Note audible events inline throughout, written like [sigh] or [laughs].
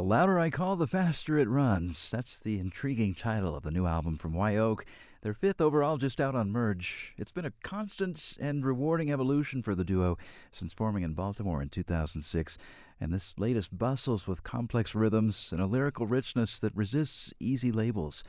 The louder I call, the faster it runs. That's the intriguing title of the new album from Wye Oak, their fifth overall just out on Merge. It's been a constant and rewarding evolution for the duo since forming in Baltimore in 2006, and this latest bustles with complex rhythms and a lyrical richness that resists easy labels.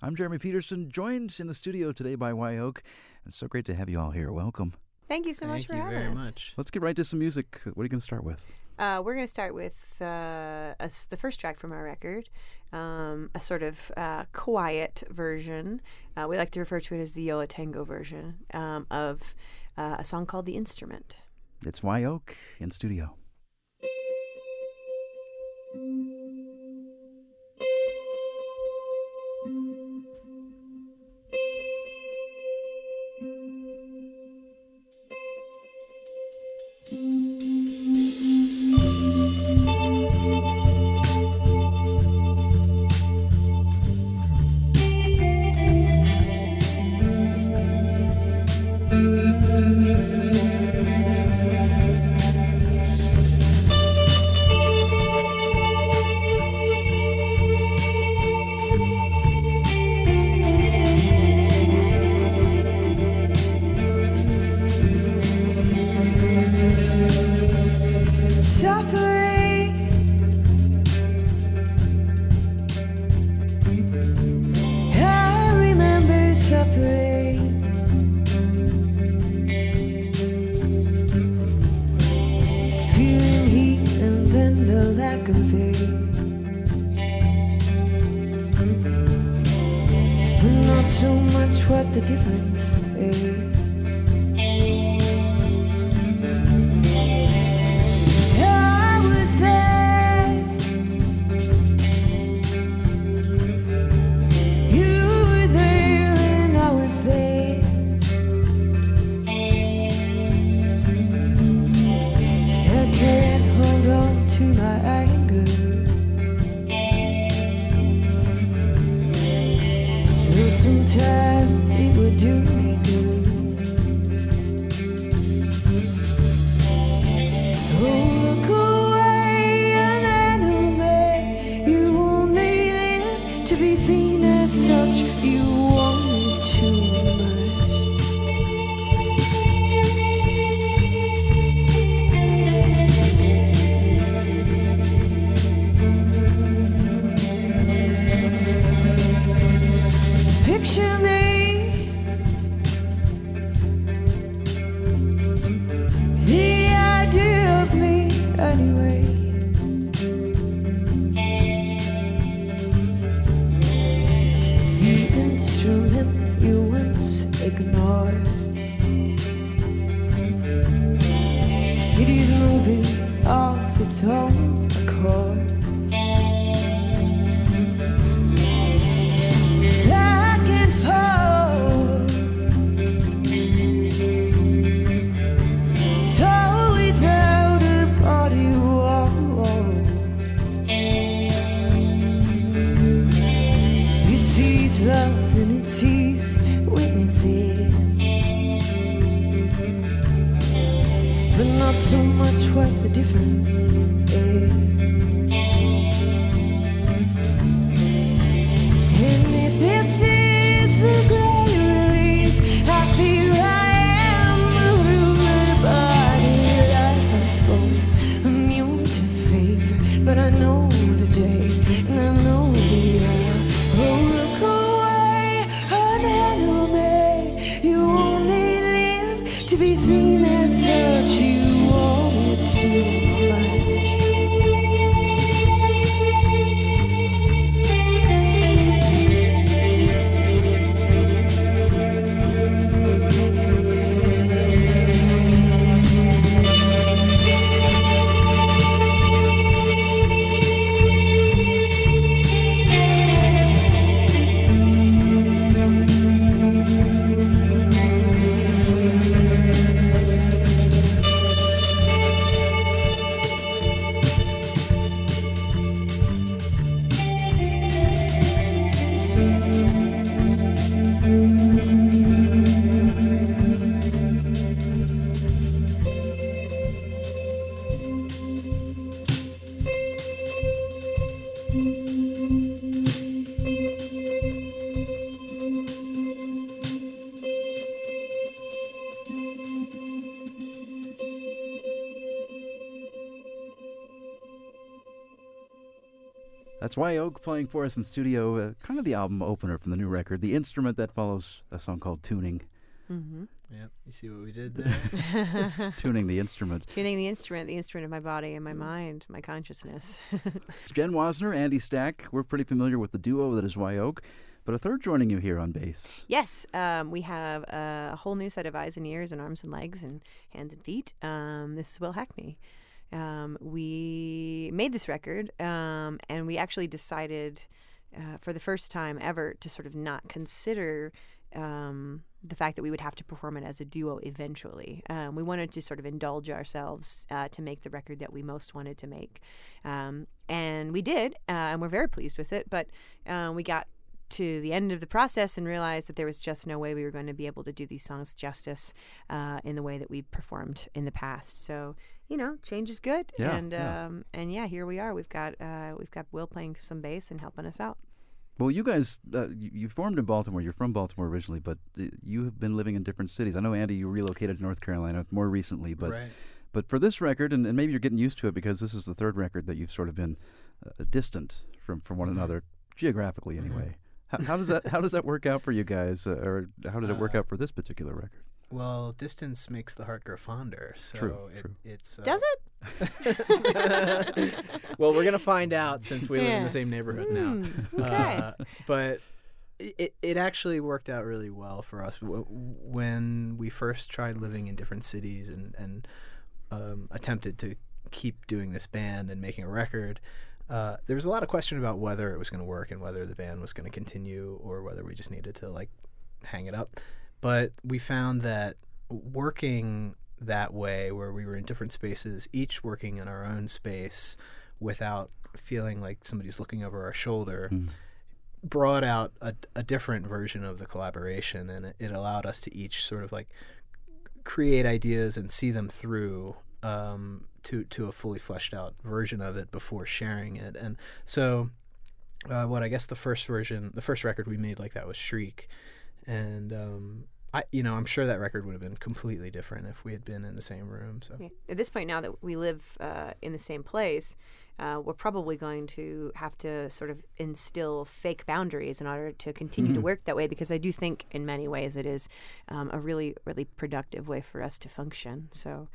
I'm Jeremy Peterson, joined in the studio today by Wye Oak. It's so great to have you all here. Welcome. Thank you so Thank much for having me. Thank you very much. Let's get right to some music. What are you going to start with? Uh, we're going to start with uh, a s the first track from our record, um, a sort of uh, quiet version. Uh, we like to refer to it as the Yo La Tengo version um, of uh, a song called The Instrument. It's Wye Oak in studio. [laughs] so much what the difference is. Not so much what the difference is. That's Wye Oak playing for us in studio, uh, kind of the album opener from the new record. The instrument that follows a song called Tuning. Mm-hmm. Yep. You see what we did [laughs] there? [laughs] Tuning the instrument. Tuning the instrument, the instrument of my body and my mind, my consciousness. [laughs] It's Jenn Wasner, Andy Stack. We're pretty familiar with the duo that is Wye Oak, but a third joining you here on bass. yes, um, we have a whole new set of eyes and ears and arms and legs and hands and feet. Um, this is Will Hackney. Um, we made this record um, and we actually decided uh, for the first time ever to sort of not consider um, the fact that we would have to perform it as a duo eventually. Um, we wanted to sort of indulge ourselves uh, to make the record that we most wanted to make. Um, and we did, uh, and we're very pleased with it, but uh, we got to the end of the process and realized that there was just no way we were going to be able to do these songs justice uh, in the way that we performed in the past. So you know, change is good, Yeah, and yeah. um, and yeah, here we are. We've got uh, we've got Will playing some bass and helping us out. Well, you guys, uh, you, you formed in Baltimore. You're from Baltimore originally, but uh, you have been living in different cities. I know, Andy, you relocated to North Carolina more recently, but right. but for this record, and, and maybe you're getting used to it because this is the third record that you've sort of been uh, distant from, from one Mhm. another geographically, anyway. How, how does that how does that work out for you guys, uh, or how did it work Uh, out for this particular record? Well, distance makes the heart grow fonder. So True, it, true. it's. Uh, Does it? [laughs] well, we're gonna find out since we live in the same neighborhood now. Hmm, okay. Uh, but it, it actually worked out really well for us when we first tried living in different cities and and um, attempted to keep doing this band and making a record. Uh, there was a lot of question about whether it was going to work and whether the band was going to continue or whether we just needed to like hang it up. But we found that working that way, where we were in different spaces, each working in our own space without feeling like somebody's looking over our shoulder, Mm. brought out a, a different version of the collaboration. And it, it allowed us to each sort of like create ideas and see them through um, to to a fully fleshed out version of it before sharing it. And so, uh, what I guess the first version, the first record we made like that was Shriek, and um, I, you know, I'm sure that record would have been completely different if we had been in the same room. So Yeah. At this point, now that we live uh, in the same place, uh, we're probably going to have to sort of instill fake boundaries in order to continue to work that way. Because I do think, in many ways, it is um, a really, really productive way for us to function. So.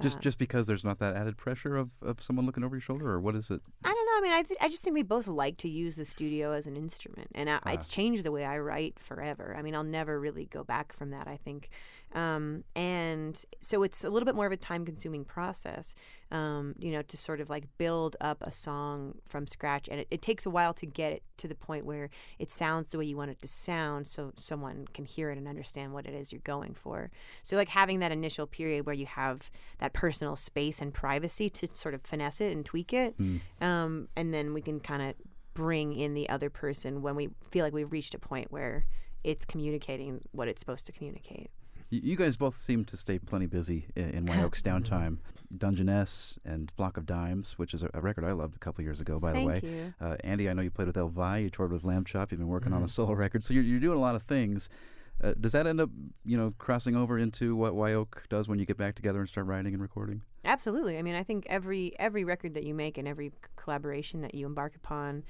Just uh, just because there's not that added pressure of, of someone looking over your shoulder, or what is it? I don't know. I mean, I, th- I just think we both like to use the studio as an instrument, and I, Ah. it's changed the way I write forever. I mean, I'll never really go back from that. I think, um, and so it's a little bit more of a time-consuming process, um, you know, to sort of like build up a song from scratch, and it, it takes a while to get it to the point where it sounds the way you want it to sound, so someone can hear it and understand what it is you're going for. So, like having that initial period where you have that personal space and privacy to sort of finesse it and tweak it, um, and then we can kind of bring in the other person when we feel like we've reached a point where it's communicating what it's supposed to communicate. You, guys both seem to stay plenty busy in, Wye Oak's [laughs] downtime. Dungeonesse and Flock of Dimes, which is a, a record I loved a couple years ago, by Thank the way. you. Uh, Andy, I know you played with Elvi, you toured with Lambchop, you've been working on a Mhm. solo record, so you're, you're doing a lot of things. Uh, does that end up, you know, crossing over into what Wye Oak does when you get back together and start writing and recording? Absolutely. I mean, I think every every record that you make and every collaboration that you embark upon,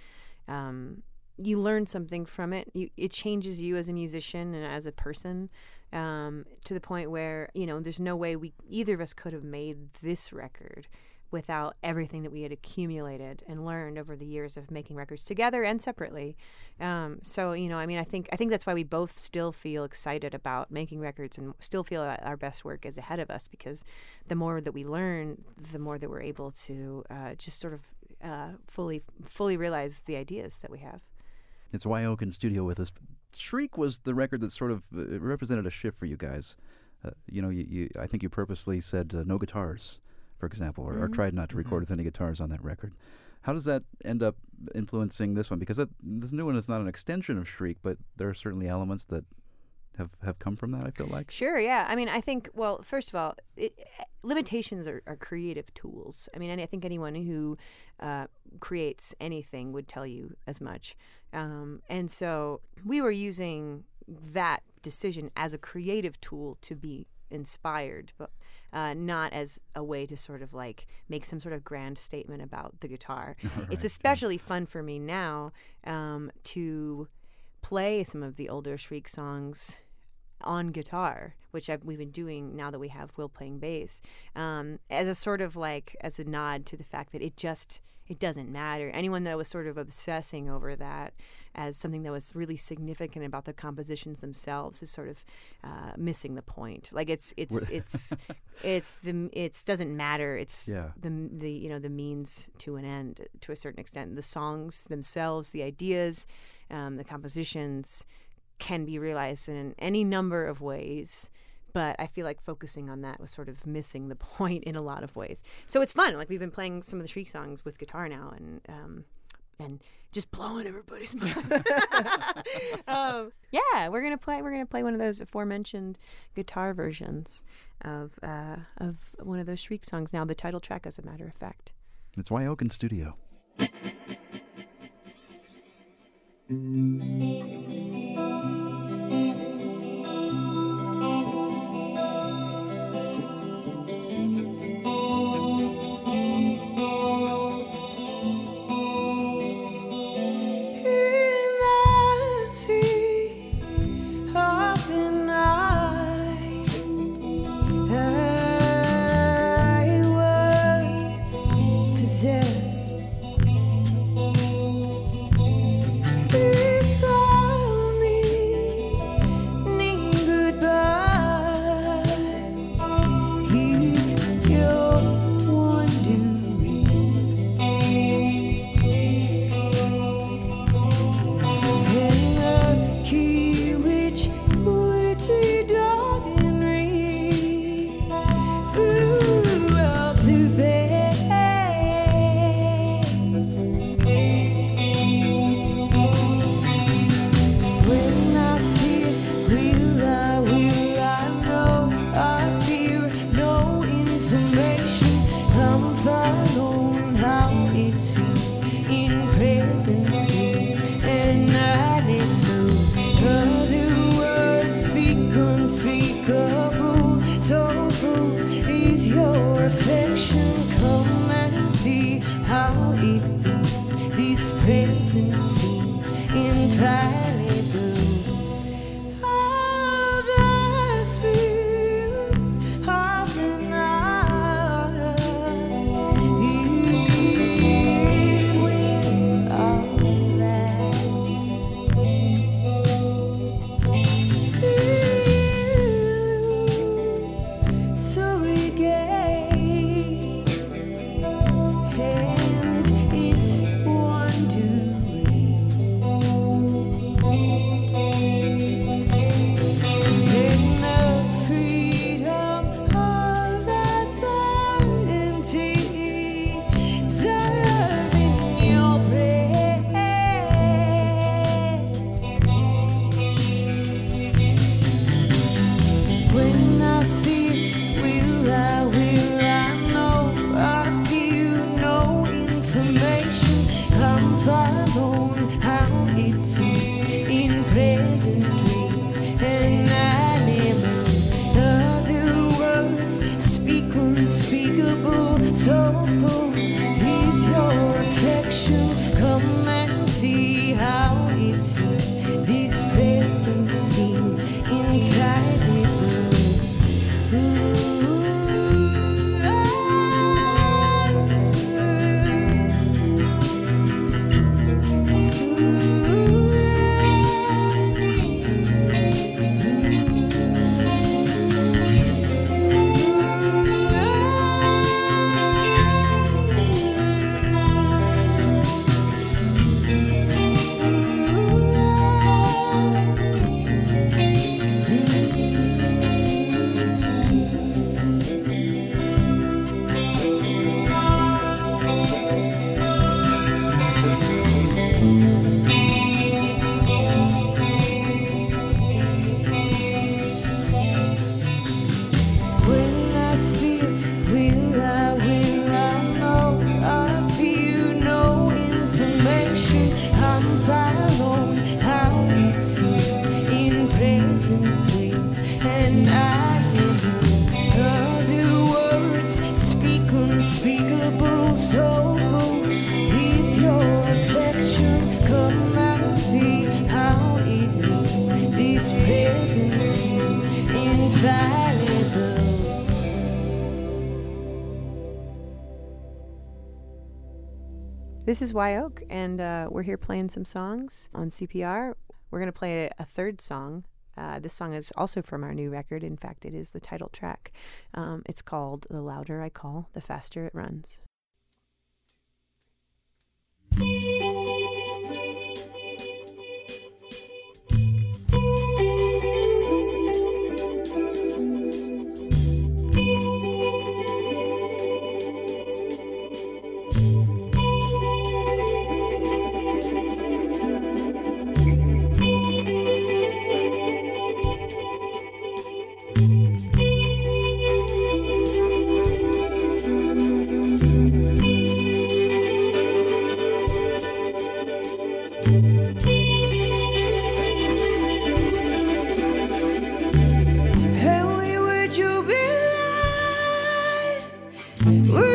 um, you learn something from it. You, it changes you as a musician and as a person um, to the point where you know there's no way we either of us could have made this record without everything that we had accumulated and learned over the years of making records together and separately. Um, so you know, I mean, I think I think that's why we both still feel excited about making records and still feel that our best work is ahead of us because the more that we learn, the more that we're able to uh, just sort of uh, fully fully realize the ideas that we have. It's Wye Oak in studio with us. Shriek was the record that sort of uh, represented a shift for you guys. Uh, you know, you, you I think you purposely said uh, no guitars, for example, or, or Mhm. tried not to record Mhm. with any guitars on that record. How does that end up influencing this one? Because that, this new one is not an extension of Shriek, but there are certainly elements that have, have come from that. I feel like. Sure, yeah. I mean, I think, well, first of all, it, limitations are, are creative tools. I mean, I think anyone who uh, creates anything would tell you as much. Um, and so we were using that decision as a creative tool to be inspired, but uh, not as a way to sort of like make some sort of grand statement about the guitar. [laughs] it's especially fun for me now um, to play some of the older Shriek songs on guitar, which I've, we've been doing now that we have Will playing bass, um, as a sort of like as a nod to the fact that it just it doesn't matter. Anyone that was sort of obsessing over that as something that was really significant about the compositions themselves is sort of uh, missing the point. Like it's it's it's [laughs] it's the it's doesn't matter. It's Yeah. the the you know the means to an end to a certain extent. The songs themselves, the ideas, um, the compositions can be realized in any number of ways. But I feel like focusing on that was sort of missing the [laughs] point in a lot of ways. So it's fun. Like we've been playing some of the Shriek songs with guitar now, and um, and just blowing everybody's [laughs] minds. [laughs] um, yeah, we're gonna play. We're gonna play one of those aforementioned guitar versions of uh, of one of those Shriek songs. Now, the title track, as a matter of fact. It's Wye Oak in studio. Present seems invaluable. This is Wye Oak, and uh, we're here playing some songs on CPR. We're going to play a, a third song. Uh, this song is also from our new record. In fact, it is the title track. Um, it's called The Louder I Call, The Faster It Runs. Alive?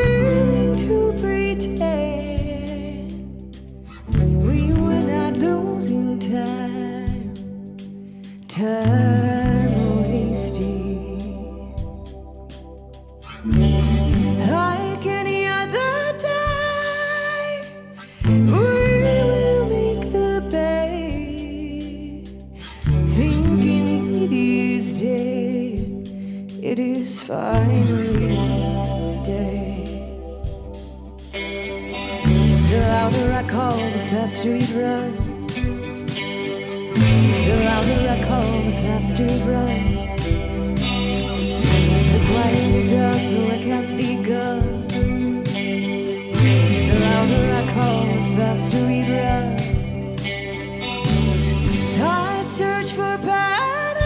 Search for patterns,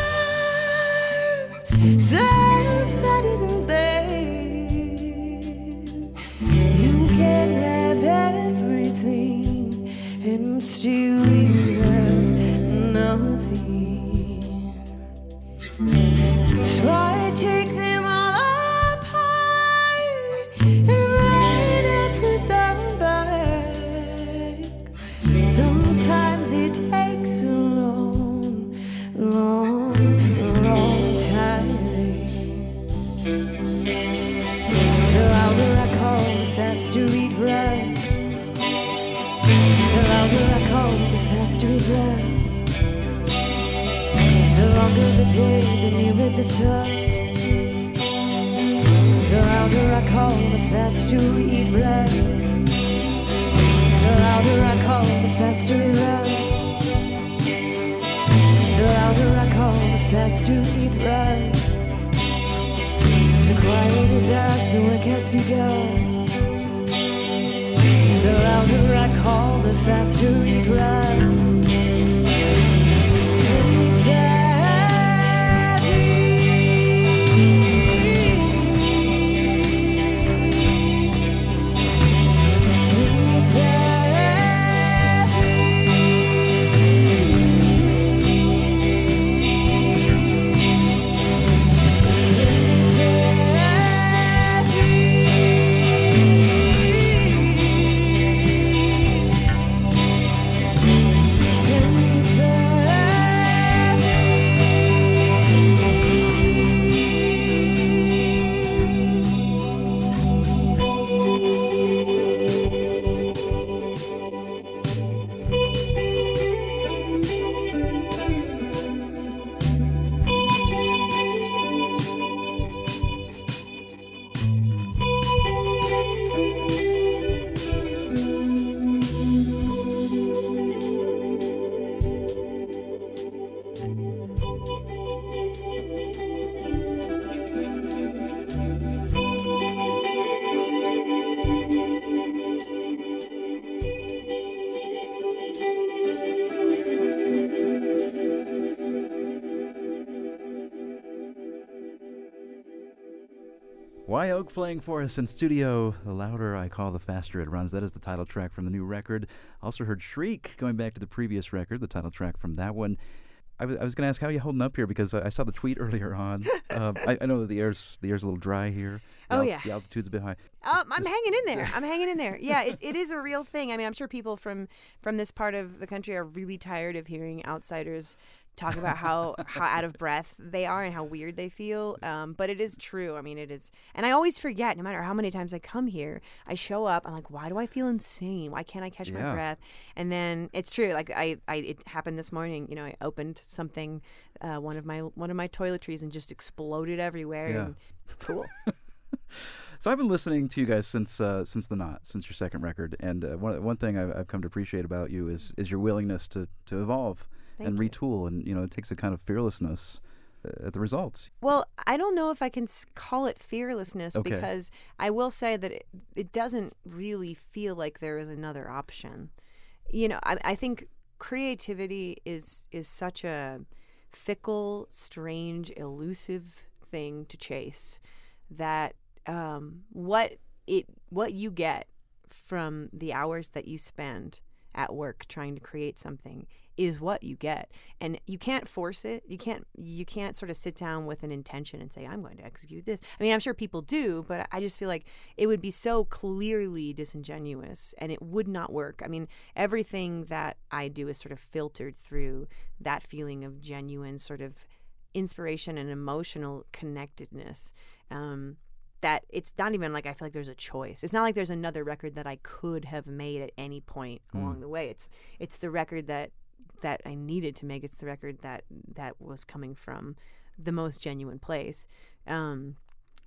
sense that isn't it runs. The longer the day, the nearer the sun. The louder I call, the faster it runs. The louder I call, the faster it runs. The louder I call, the faster it runs. The quiet is us, the work has begun. Louder I call, the faster it runs. Wye Oak playing for us in studio. The louder I call, the faster it runs. That is the title track from the new record. Also heard Shriek, going back to the previous record, the title track from that one. I was, I was going to ask how you holding up here because I I saw the tweet [laughs] earlier on. Um, I, I know that the air's the air's a little dry here. The Oh, al- yeah. the altitude's a bit high. Um, I'm hanging in there. [laughs] I'm hanging in there. Yeah, it, it is a real thing. I mean, I'm sure people from from this part of the country are really tired of hearing outsiders talk about how how out of breath they are and how weird they feel. Um, but it is true. I mean, it is, and I always forget. No matter how many times I come here, I show up. I'm like, why do I feel insane? Why can't I catch Yeah. my breath? And then it's true. Like I, I, it happened this morning. You know, I opened something, uh, one of my one of my toiletries, and just exploded everywhere. Yeah. And cool. [laughs] So I've been listening to you guys since uh, since the knot, since your second record, and uh, one one thing I've, I've come to appreciate about you is is your willingness to to evolve Thank and you. retool, and you know it takes a kind of fearlessness uh, at the results. Well, I don't know if I can call it fearlessness Okay. because I will say that it, it doesn't really feel like there is another option. You know, I, I think creativity is is such a fickle, strange, elusive thing to chase that um, what it what you get from the hours that you spend at work trying to create something is what you get. And you can't force it. You can't you can't sort of sit down with an intention and say i'm going to execute this. I mean i'm sure people do but i just feel like it would be so clearly disingenuous and it would not work. I mean everything that i do is sort of filtered through that feeling of genuine sort of inspiration and emotional connectedness. Um, that it's not even like I feel like there's a choice. It's not like there's another record that I could have made at any point along the way. It's it's the record that that I needed to make. It's the record that that was coming from the most genuine place. Um,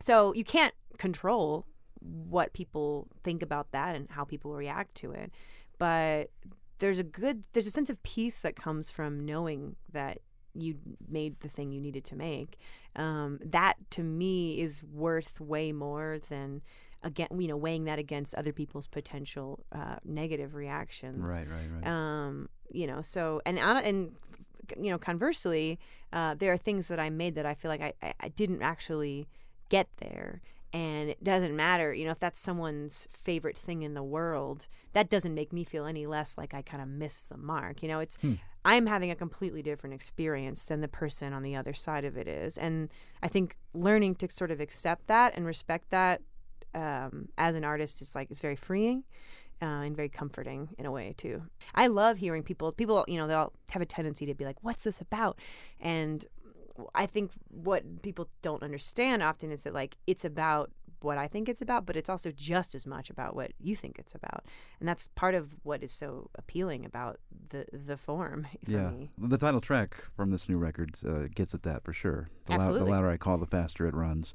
so you can't control what people think about that and how people react to it, but there's a good there's a sense of peace that comes from knowing that you made the thing you needed to make. Um, that to me is worth way more than again you know weighing that against other people's potential uh, negative reactions Right, right, right. um, you know so and and you know conversely uh, there are things that i made that i feel like I, I, didn't actually get there and it doesn't matter you know if that's someone's favorite thing in the world that doesn't make me feel any less like i kind of missed the mark you know it's i'm having a completely different experience than the person on the other side of it is and i think learning to sort of accept that and respect that um, as an artist is like it's very freeing uh, and very comforting in a way too. I love hearing people. People, you know, they'll have a tendency to be like, "What's this about?" And I think what people don't understand often is that like it's about what I think it's about, but it's also just as much about what you think it's about, and that's part of what is so appealing about the the form [laughs] for yeah, me. the title track from this new record uh, gets at that for sure. The, lou- the louder I call, the faster it runs.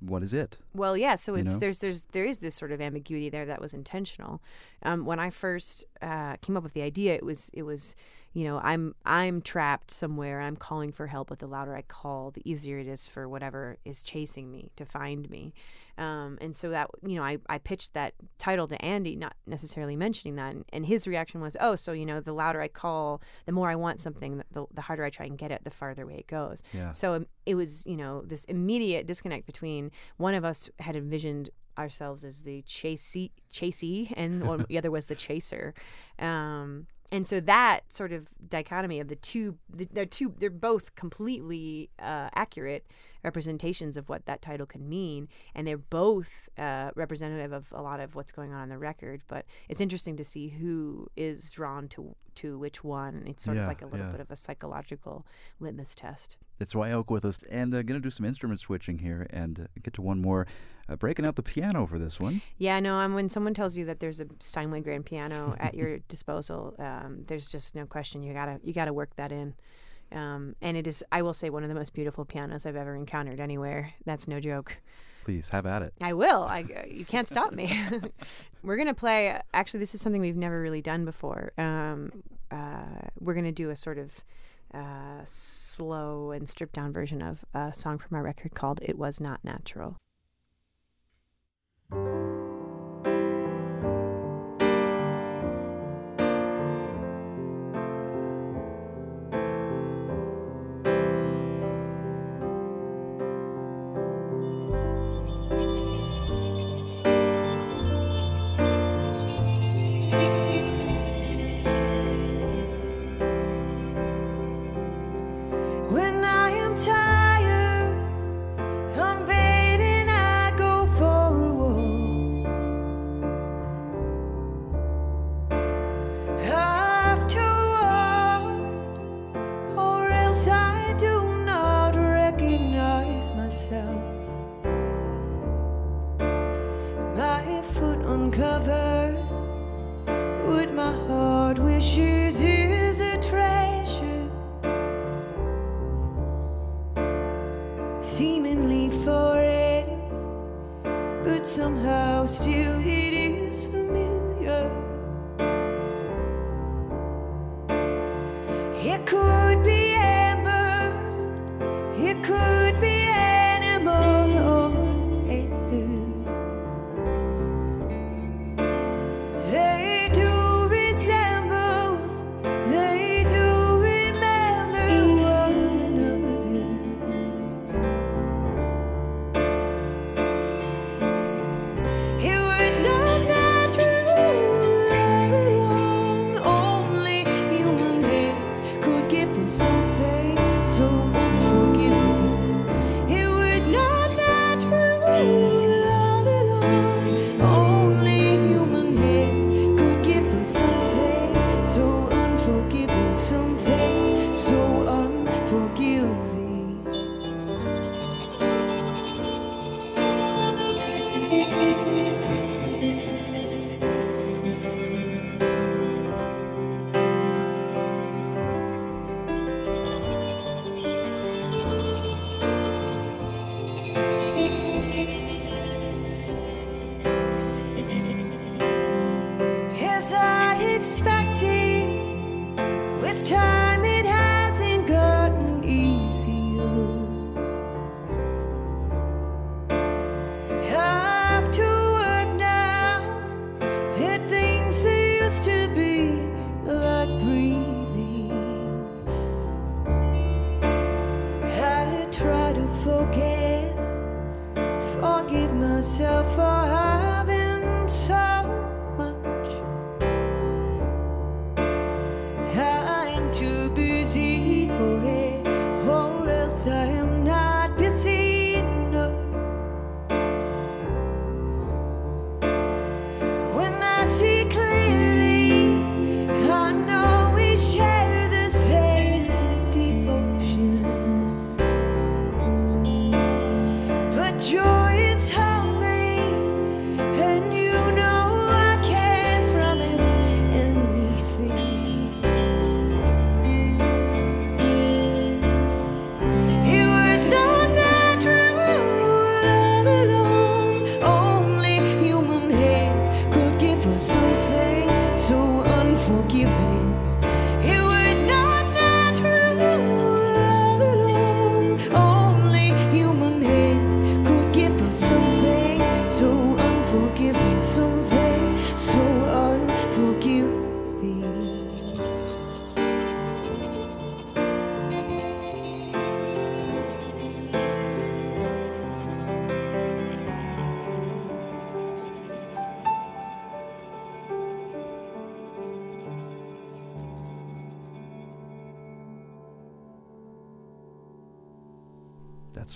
What is it? Well, yeah. So You it's know? there's there's there is this sort of ambiguity there that was intentional. Um, when I first uh, came up with the idea, it was it was you know I'm I'm trapped somewhere. I'm calling for help, but the louder I call, the easier it is for whatever is chasing me to find me. Um, and so that you know I, I pitched that title to Andy, not necessarily mentioning that, and, and his reaction was, oh, so you know the louder I call, the more I want something, the, the harder I try and get it, the farther away it goes. Yeah. So um, it was, you know, this immediate disconnect between one of us had envisioned ourselves as the chasey, chasey and the other was the chaser. Um, and so that sort of dichotomy of the two they're two, they're both completely uh, accurate representations of what that title can mean, and they're both uh, representative of a lot of what's going on on the record. But it's interesting to see who is drawn to to which one. It's sort Yeah, of like a little yeah. bit of a psychological litmus test. It's Wye Oak with us, and uh, going to do some instrument switching here and uh, get to one more. Uh, breaking out the piano for this one. Yeah, no. Um, when someone tells you that there's a Steinway grand piano [laughs] at your disposal, um, there's just no question. You gotta you gotta work that in. Um, and it is, I will say, one of the most beautiful pianos I've ever encountered anywhere. That's no joke. Please have at it. I will. I, uh, you can't stop me. [laughs] we're gonna play. Actually, this is something we've never really done before. Um, uh, we're gonna do a sort of uh, slow and stripped down version of a song from our record called "It Was Not Natural." Somehow still it to focus, forgive myself for so unforgiving. It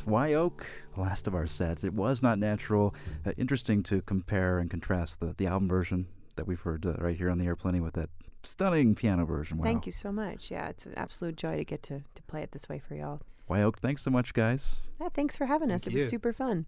That's Wye Oak, the last of our sets. It was not natural. Uh, interesting to compare and contrast the, the album version that we've heard uh, right here on the air plenty with that stunning piano version. Wow. Thank you so much. Yeah, it's an absolute joy to get to, to play it this way for y'all. Wye Oak, thanks so much, guys. Yeah, thanks for having us. Thank It was super fun.